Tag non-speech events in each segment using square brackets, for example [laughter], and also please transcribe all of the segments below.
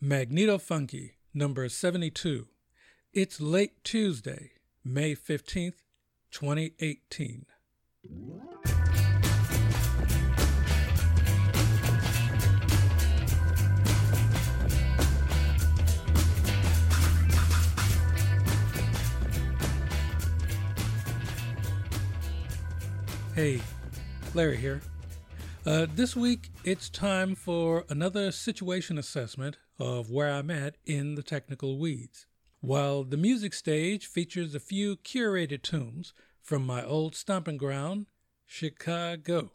Magneto Funky, number 72. It's late Tuesday, May 15th, 2018. Hey, Larry here. Uh, this week, it's time for another situation assessment of where I'm at in the technical weeds. While the music stage features a few curated tunes from my old stomping ground, Chicago.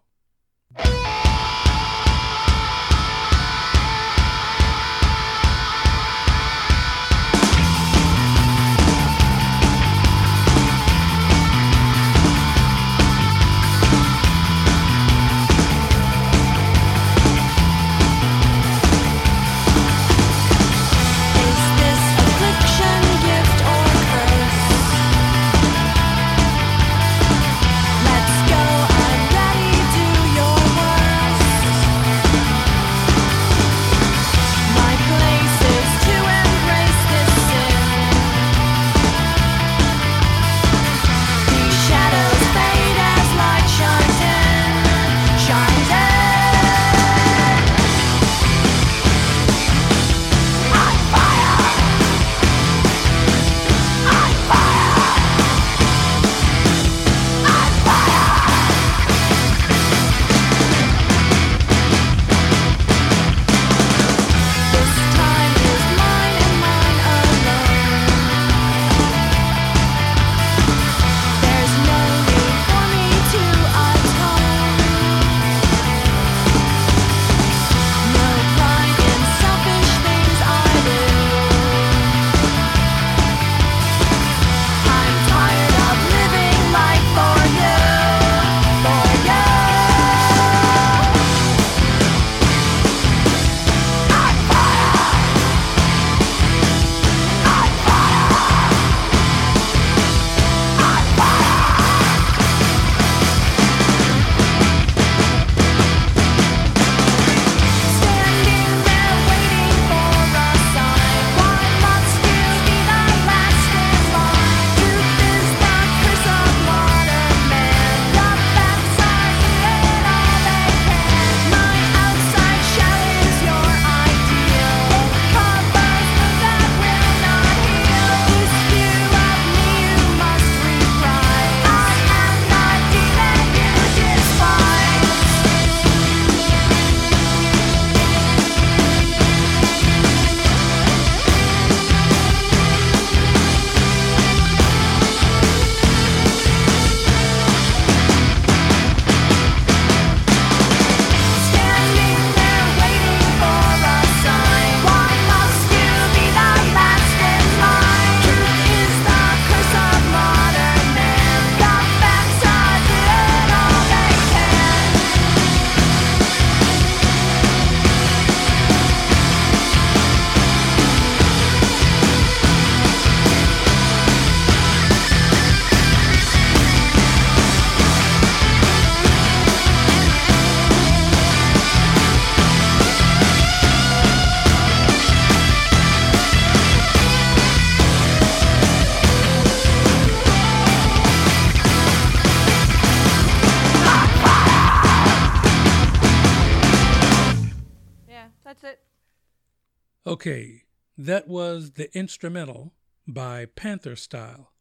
That was the instrumental by Panther Style,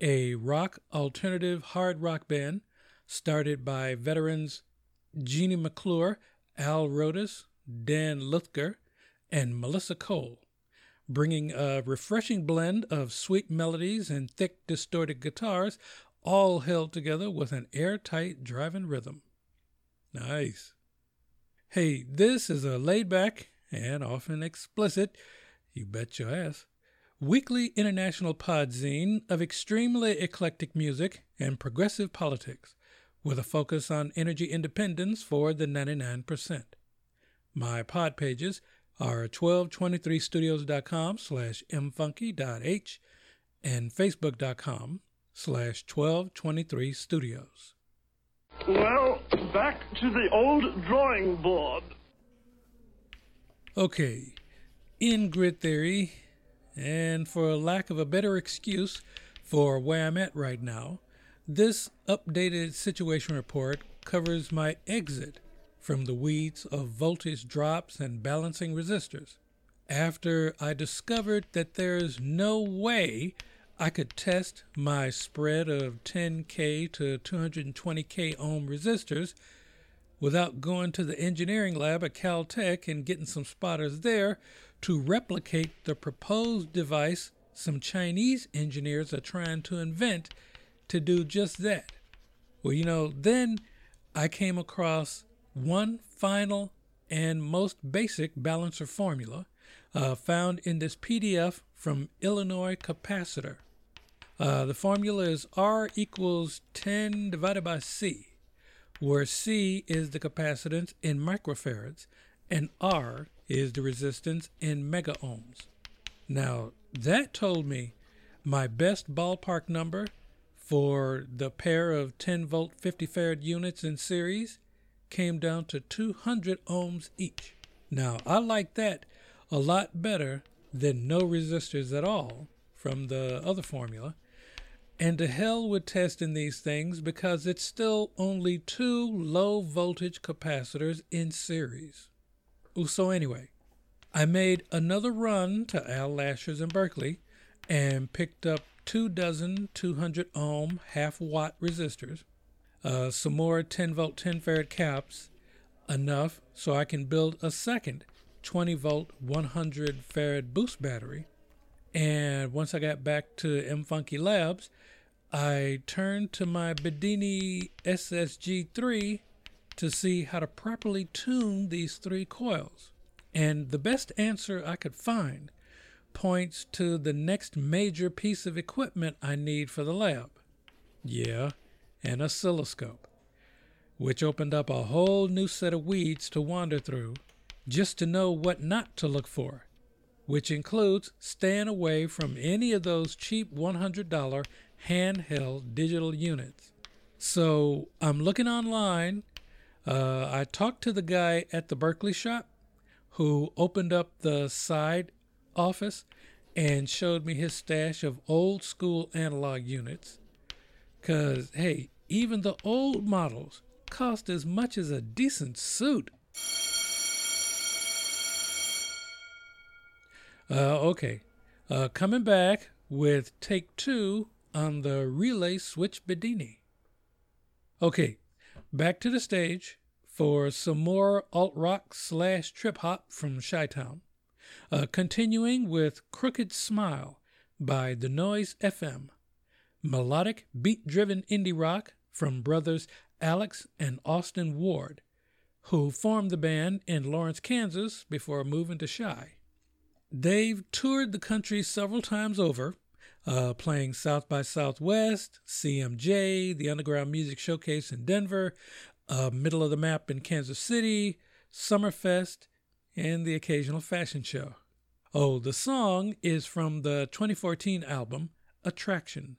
a rock alternative hard rock band started by veterans Jeannie McClure, Al Rodas, Dan Luther, and Melissa Cole, bringing a refreshing blend of sweet melodies and thick distorted guitars, all held together with an airtight driving rhythm. Nice. Hey, this is a laid back and often explicit, you bet your ass, weekly international podzine of extremely eclectic music and progressive politics, with a focus on energy independence for the 99%. My pod pages are 1223studios.com slash mfunky.h and facebook.com slash 1223studios. Well, back to the old drawing board. Okay, in grid theory, and for lack of a better excuse for where I'm at right now, this updated situation report covers my exit from the weeds of voltage drops and balancing resistors after I discovered that there's no way I could test my spread of 10K to 220K ohm resistors without going to the engineering lab at Caltech and getting some spotters there to replicate the proposed device some Chinese engineers are trying to invent to do just that. Well, you know, then I came across one final and most basic balancer formula uh, found in this PDF from Illinois Capacitor. Uh, the formula is R equals 10 divided by C, where C is the capacitance in microfarads and R is the resistance in megaohms. Now, that told me my best ballpark number for the pair of 10 volt 50 farad units in series came down to 200 ohms each. Now, I like that a lot better than no resistors at all from the other formula. And to hell with testing these things because it's still only two low voltage capacitors in series. So, anyway, I made another run to Al Lasher's in Berkeley and picked up two dozen 200 ohm half watt resistors, uh, some more 10 volt 10 farad caps, enough so I can build a second 20 volt 100 farad boost battery. And once I got back to M Funky Labs, I turned to my Bedini SSG3 to see how to properly tune these three coils. And the best answer I could find points to the next major piece of equipment I need for the lab. Yeah, an oscilloscope, which opened up a whole new set of weeds to wander through just to know what not to look for, which includes staying away from any of those cheap $100 handheld digital units. So I'm looking online. Uh, I talked to the guy at the Berkeley shop who opened up the side office and showed me his stash of old school analog units. Because, hey, even the old models cost as much as a decent suit. Uh, okay, uh, coming back with take two on the relay switch Bedini. Okay, back to the stage for some more alt rock slash trip hop from Chi Town. Uh, continuing with Crooked Smile by The Noise FM. Melodic, beat driven indie rock from brothers Alex and Austin Ward, who formed the band in Lawrence, Kansas before moving to Chi. They've toured the country several times over, uh, playing South by Southwest, CMJ, the Underground Music Showcase in Denver, uh, Middle of the Map in Kansas City, Summerfest, and the occasional fashion show. Oh, the song is from the 2014 album Attraction.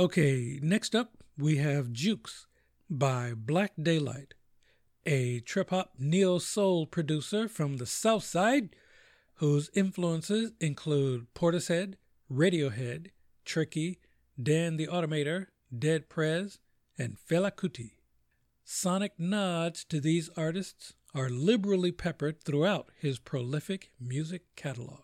Okay, next up we have Jukes by Black Daylight, a trip hop neo soul producer from the South Side whose influences include Portishead, Radiohead, Tricky, Dan the Automator, Dead Prez, and Fela Kuti. Sonic nods to these artists are liberally peppered throughout his prolific music catalog.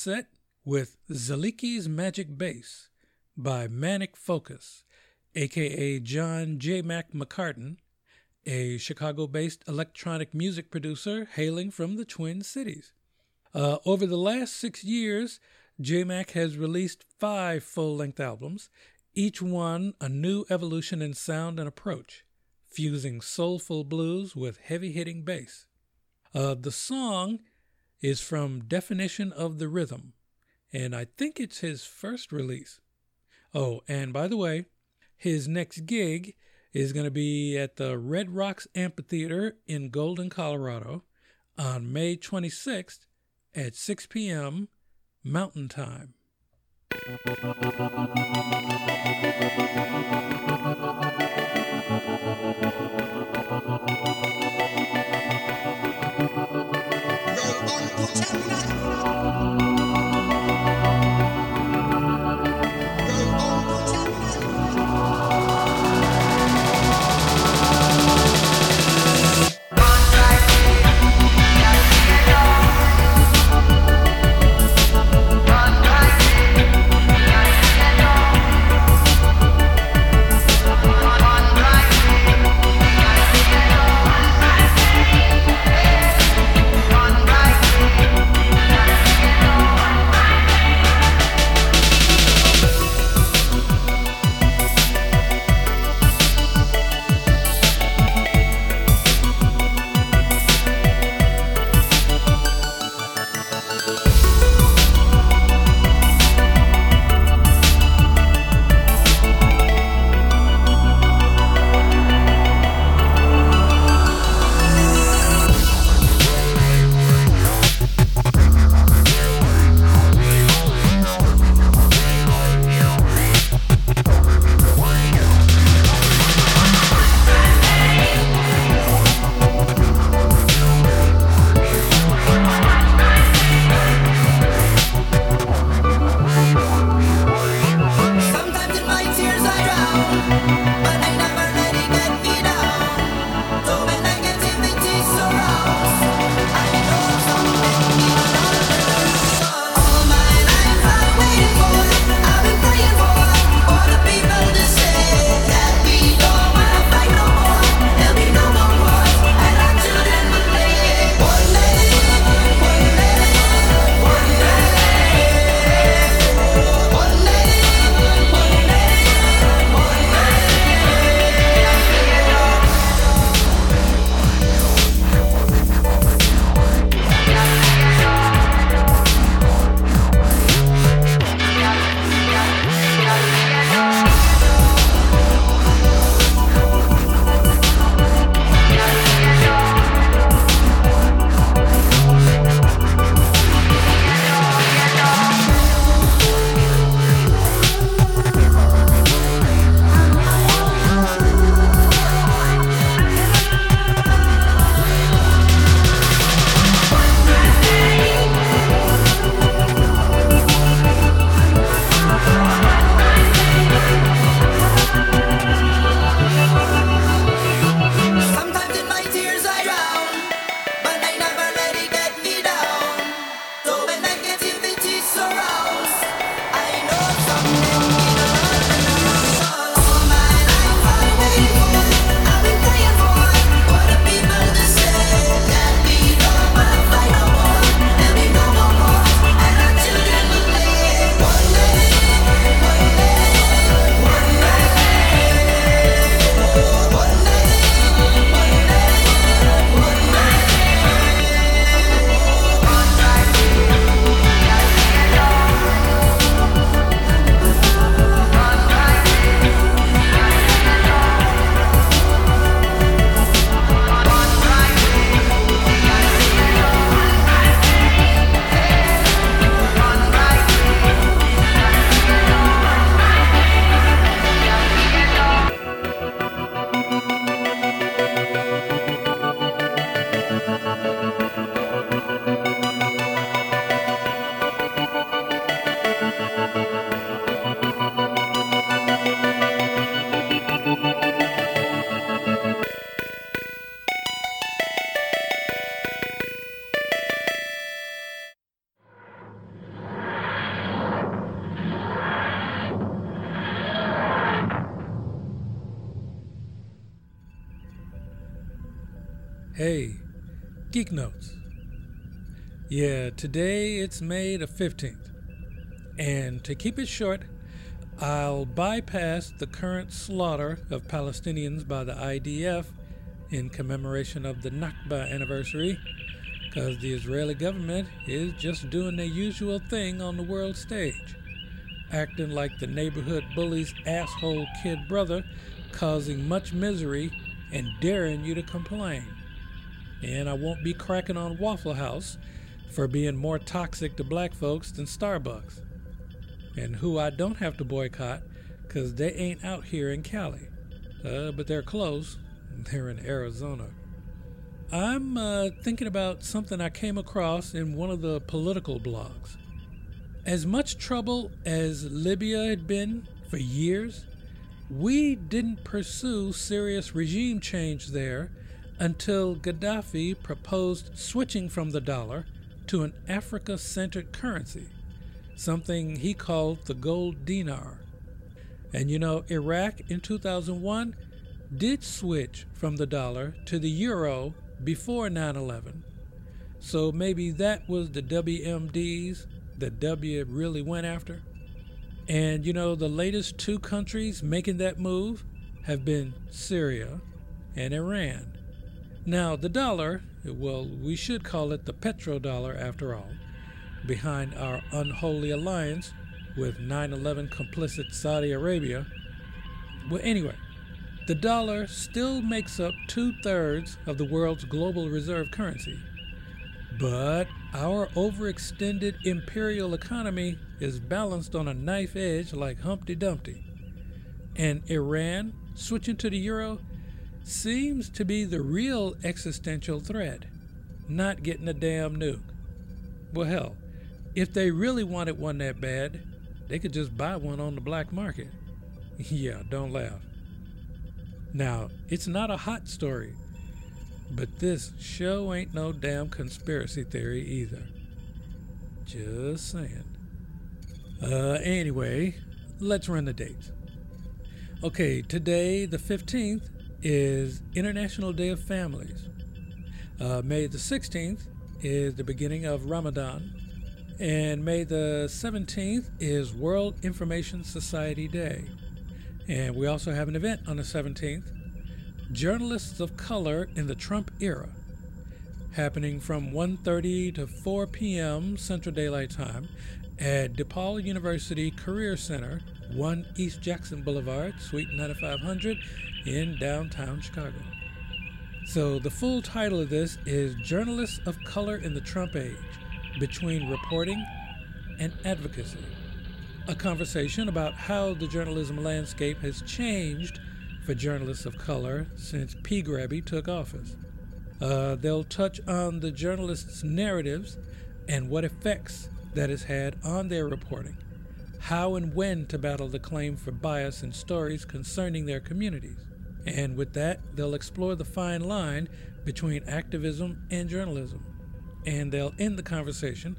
Set with Zaliki's Magic Bass by Manic Focus, aka John J. Mac McCartan, a Chicago based electronic music producer hailing from the Twin Cities. Uh, over the last six years, J Mac has released five full length albums, each one a new evolution in sound and approach, fusing soulful blues with heavy hitting bass. Uh, the song is from Definition of the Rhythm, and I think it's his first release. Oh, and by the way, his next gig is going to be at the Red Rocks Amphitheater in Golden, Colorado on May 26th at 6 p.m. Mountain Time. Tchau, tchau. Geek Notes. Yeah, today it's May the 15th. And to keep it short, I'll bypass the current slaughter of Palestinians by the IDF in commemoration of the Nakba anniversary, because the Israeli government is just doing their usual thing on the world stage, acting like the neighborhood bully's asshole kid brother, causing much misery and daring you to complain. And I won't be cracking on Waffle House for being more toxic to black folks than Starbucks and who I don't have to boycott because they ain't out here in Cali. Uh, but they're close. [laughs] They're in Arizona. I'm uh, thinking about something I came across in one of the political blogs. As much trouble as Libya had been for years, we didn't pursue serious regime change there until Gaddafi proposed switching from the dollar to an Africa centered currency something he called the gold dinar. And you know, Iraq in 2001 did switch from the dollar to the euro before 9 11. So maybe that was the WMDs that W really went after. And you know, the latest two countries making that move have been Syria and Iran. Now, the dollar, well, we should call it the petrodollar after all behind our unholy alliance with 9 11 complicit Saudi Arabia. Well, anyway, the dollar still makes up two thirds of the world's global reserve currency. But our overextended imperial economy is balanced on a knife edge like Humpty Dumpty. And Iran, switching to the euro, seems to be the real existential threat, not getting a damn nuke. Well, hell, if they really wanted one that bad, they could just buy one on the black market. [laughs] yeah, don't laugh. Now, it's not a hot story, but this show ain't no damn conspiracy theory either. Just saying. Uh, anyway, let's run the dates. Okay, today, the 15th, is International Day of Families. Uh, May the 16th is the beginning of Ramadan. And May the 17th is World Information Society Day. And we also have an event on the 17th Journalists of Color in the Trump Era, happening from 1:30 to 4 p.m. Central Daylight Time at DePaul University Career Center, 1 East Jackson Boulevard, Suite 9500 in downtown Chicago. So the full title of this is Journalists of Color in the Trump Age between reporting and advocacy. A conversation about how the journalism landscape has changed for journalists of color since P. Grabby took office. Uh, they'll touch on the journalists' narratives and what effects that has had on their reporting, how and when to battle the claim for bias in stories concerning their communities. And with that, they'll explore the fine line between activism and journalism and they'll end the conversation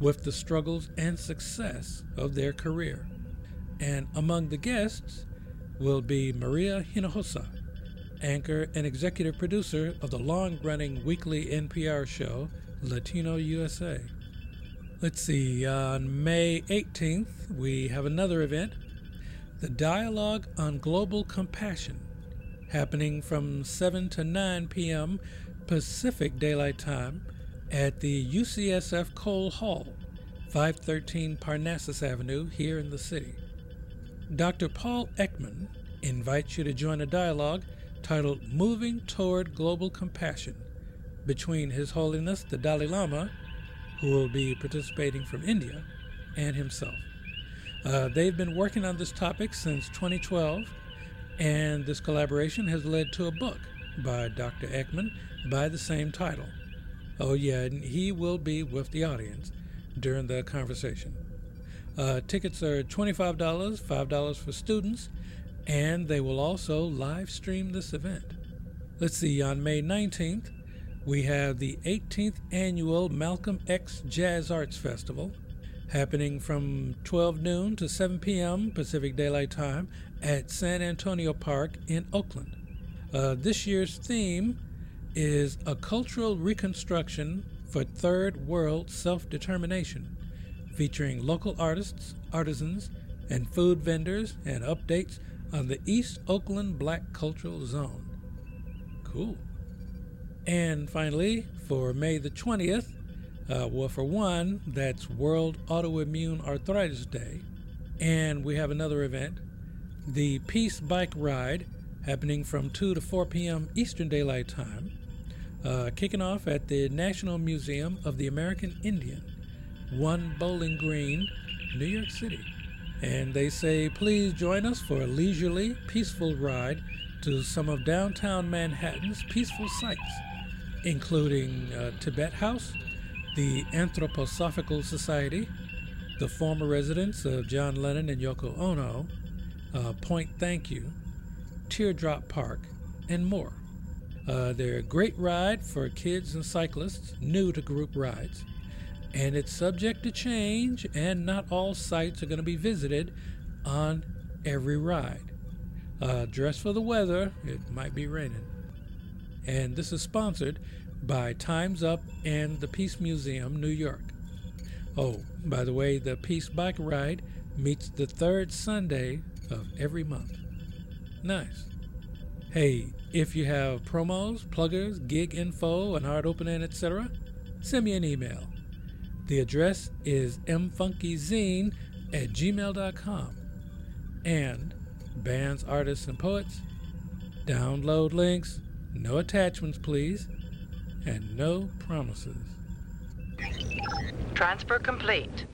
with the struggles and success of their career. And among the guests will be Maria Hinojosa, anchor and executive producer of the long running weekly NPR show Latino USA. Let's see, on May 18th, we have another event the Dialogue on Global Compassion, happening from 7 to 9 p.m. Pacific Daylight Time at the UCSF Cole Hall, 513 Parnassus Avenue, here in the city. Dr. Paul Ekman invites you to join a dialogue titled Moving Toward Global Compassion between His Holiness the Dalai Lama, who will be participating from India, and himself. Uh, they've been working on this topic since 2012, and this collaboration has led to a book by Dr. Ekman by the same title. Oh, yeah, and he will be with the audience during the conversation. Uh, tickets are $25, $5 for students, and they will also live stream this event. Let's see, on May 19th, we have the 18th annual Malcolm X Jazz Arts Festival happening from 12 noon to 7 p.m. Pacific Daylight Time at San Antonio Park in Oakland. Uh, this year's theme is a cultural reconstruction for third world self determination, featuring local artists, artisans, and food vendors and updates on the East Oakland Black Cultural Zone. Cool. And finally, for May the 20th, uh, well, for one, that's World Autoimmune Arthritis Day. And we have another event, the Peace Bike Ride, happening from 2 to 4 p.m. Eastern Daylight Time, uh, kicking off at the National Museum of the American Indian, 1 Bowling Green, New York City. And they say, please join us for a leisurely, peaceful ride to some of downtown Manhattan's peaceful sites, including uh, Tibet House, the Anthroposophical Society, the former residence of John Lennon and Yoko Ono, uh, Point Thank You, Teardrop Park, and more. Uh, they're a great ride for kids and cyclists new to group rides, and it's subject to change, and not all sites are going to be visited on every ride. Uh, dress for the weather, it might be raining. And this is sponsored by Time's Up and the Peace Museum, New York. Oh, by the way, the Peace Bike Ride meets the third Sunday of every month. Nice. Hey, if you have promos, pluggers, gig info, an art opening, etc., send me an email. The address is mfunkyzine at gmail.com. And bands, artists, and poets, download links, no attachments, please and no promises. Transfer complete.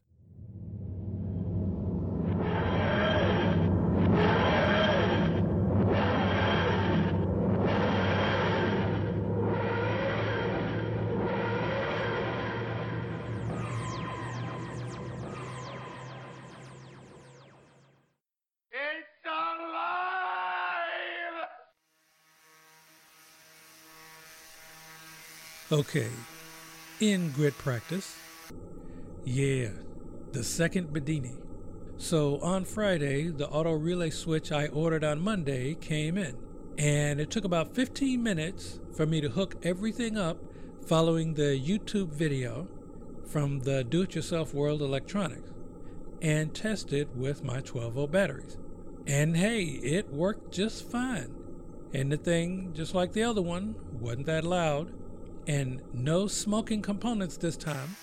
Okay, in grid practice, yeah, the second Bedini. So on Friday, the auto relay switch I ordered on Monday came in, and it took about 15 minutes for me to hook everything up following the YouTube video from the Do It Yourself World Electronics and test it with my 12 volt batteries. And hey, it worked just fine. And the thing, just like the other one, wasn't that loud and no smoking components this time.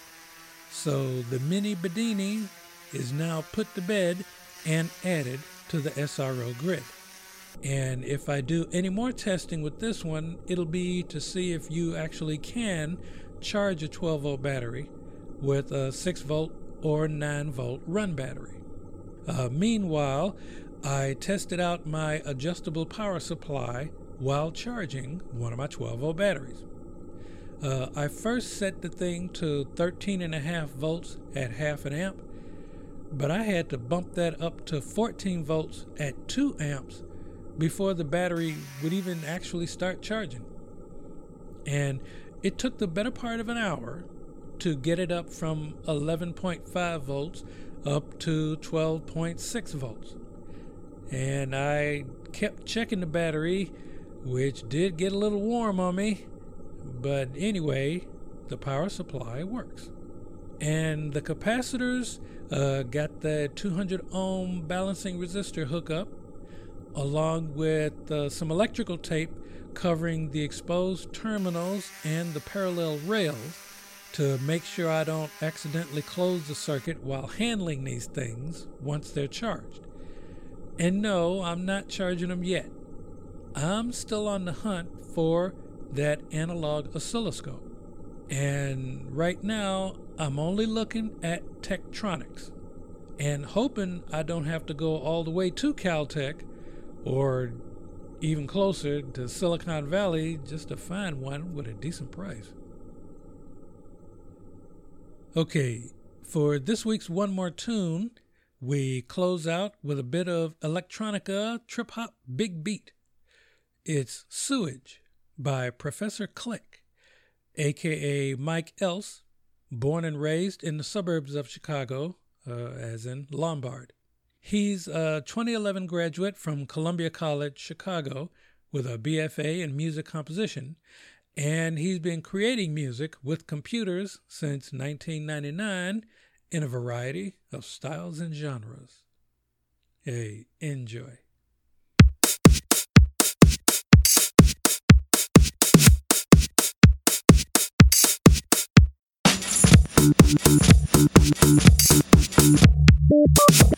So the mini Bedini is now put to bed and added to the SRO grid. And if I do any more testing with this one, it'll be to see if you actually can charge a 12 volt battery with a 6 volt or 9 volt run battery. Uh, meanwhile, I tested out my adjustable power supply while charging one of my 12 volt batteries. Uh, I first set the thing to 13 and a half volts at half an amp, but I had to bump that up to 14 volts at 2 amps before the battery would even actually start charging. And it took the better part of an hour to get it up from 11.5 volts up to 12.6 volts. And I kept checking the battery, which did get a little warm on me but anyway, the power supply works. And the capacitors uh, got the 200 ohm balancing resistor hookup, along with uh, some electrical tape covering the exposed terminals and the parallel rails to make sure I don't accidentally close the circuit while handling these things once they're charged. And no, I'm not charging them yet. I'm still on the hunt for that analog oscilloscope. And right now, I'm only looking at Tektronix and hoping I don't have to go all the way to Caltech or even closer to Silicon Valley just to find one with a decent price. Okay, for this week's One More Tune, we close out with a bit of electronica trip hop big beat. It's Sewage by Professor Click, aka Mike Else, born and raised in the suburbs of Chicago, uh, as in Lombard. He's a 2011 graduate from Columbia College, Chicago, with a BFA in music composition, and he's been creating music with computers since 1999 in a variety of styles and genres. Hey, enjoy. Thank you.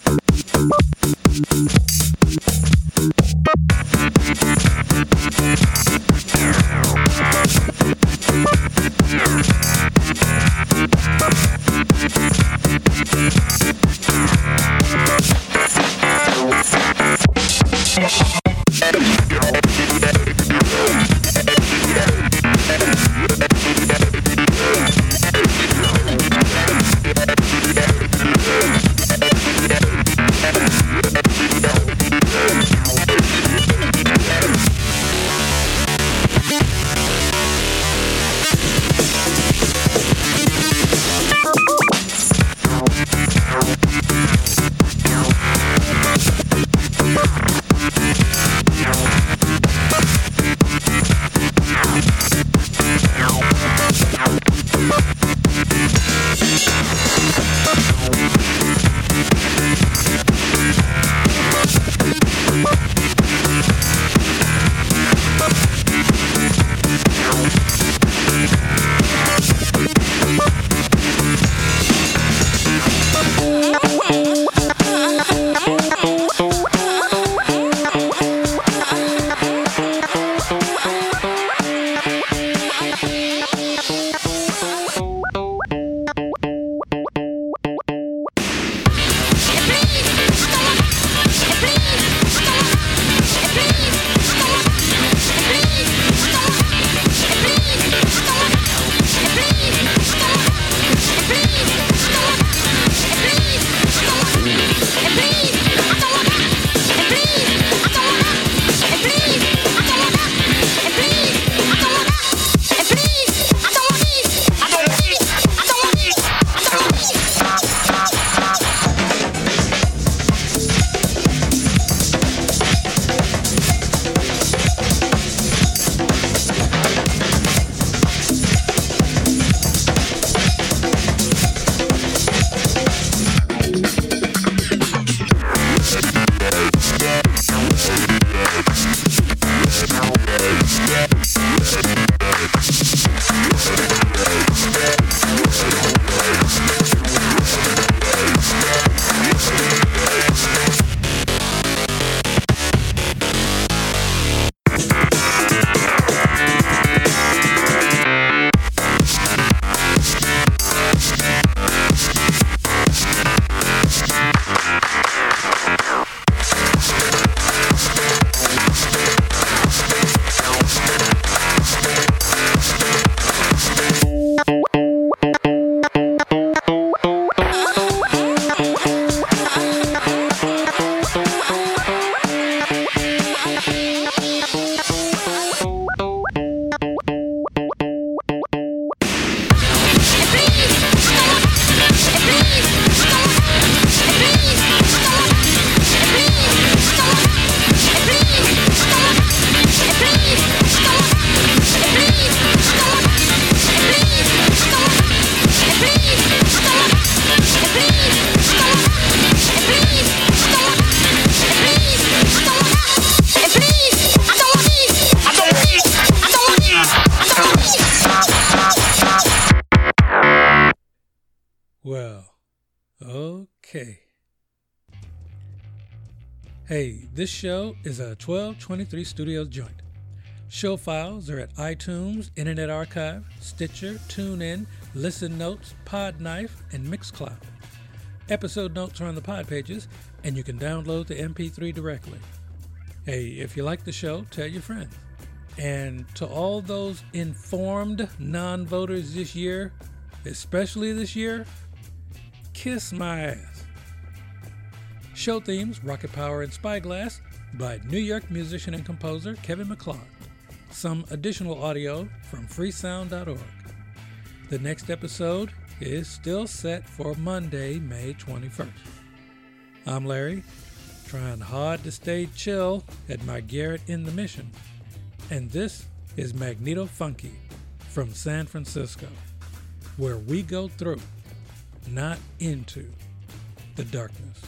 Hey, this show is a 1223 Studios joint. Show files are at iTunes, Internet Archive, Stitcher, TuneIn, Listen Notes, Podknife, and Mixcloud. Episode notes are on the pod pages, and you can download the MP3 directly. Hey, if you like the show, tell your friends. And to all those informed non voters this year, especially this year, kiss my ass. Show themes Rocket Power and Spyglass by New York musician and composer Kevin MacLeod. Some additional audio from freesound.org. The next episode is still set for Monday, May 21st. I'm Larry, trying hard to stay chill at my garret in the mission, and this is Magneto Funky from San Francisco, where we go through, not into, the darkness.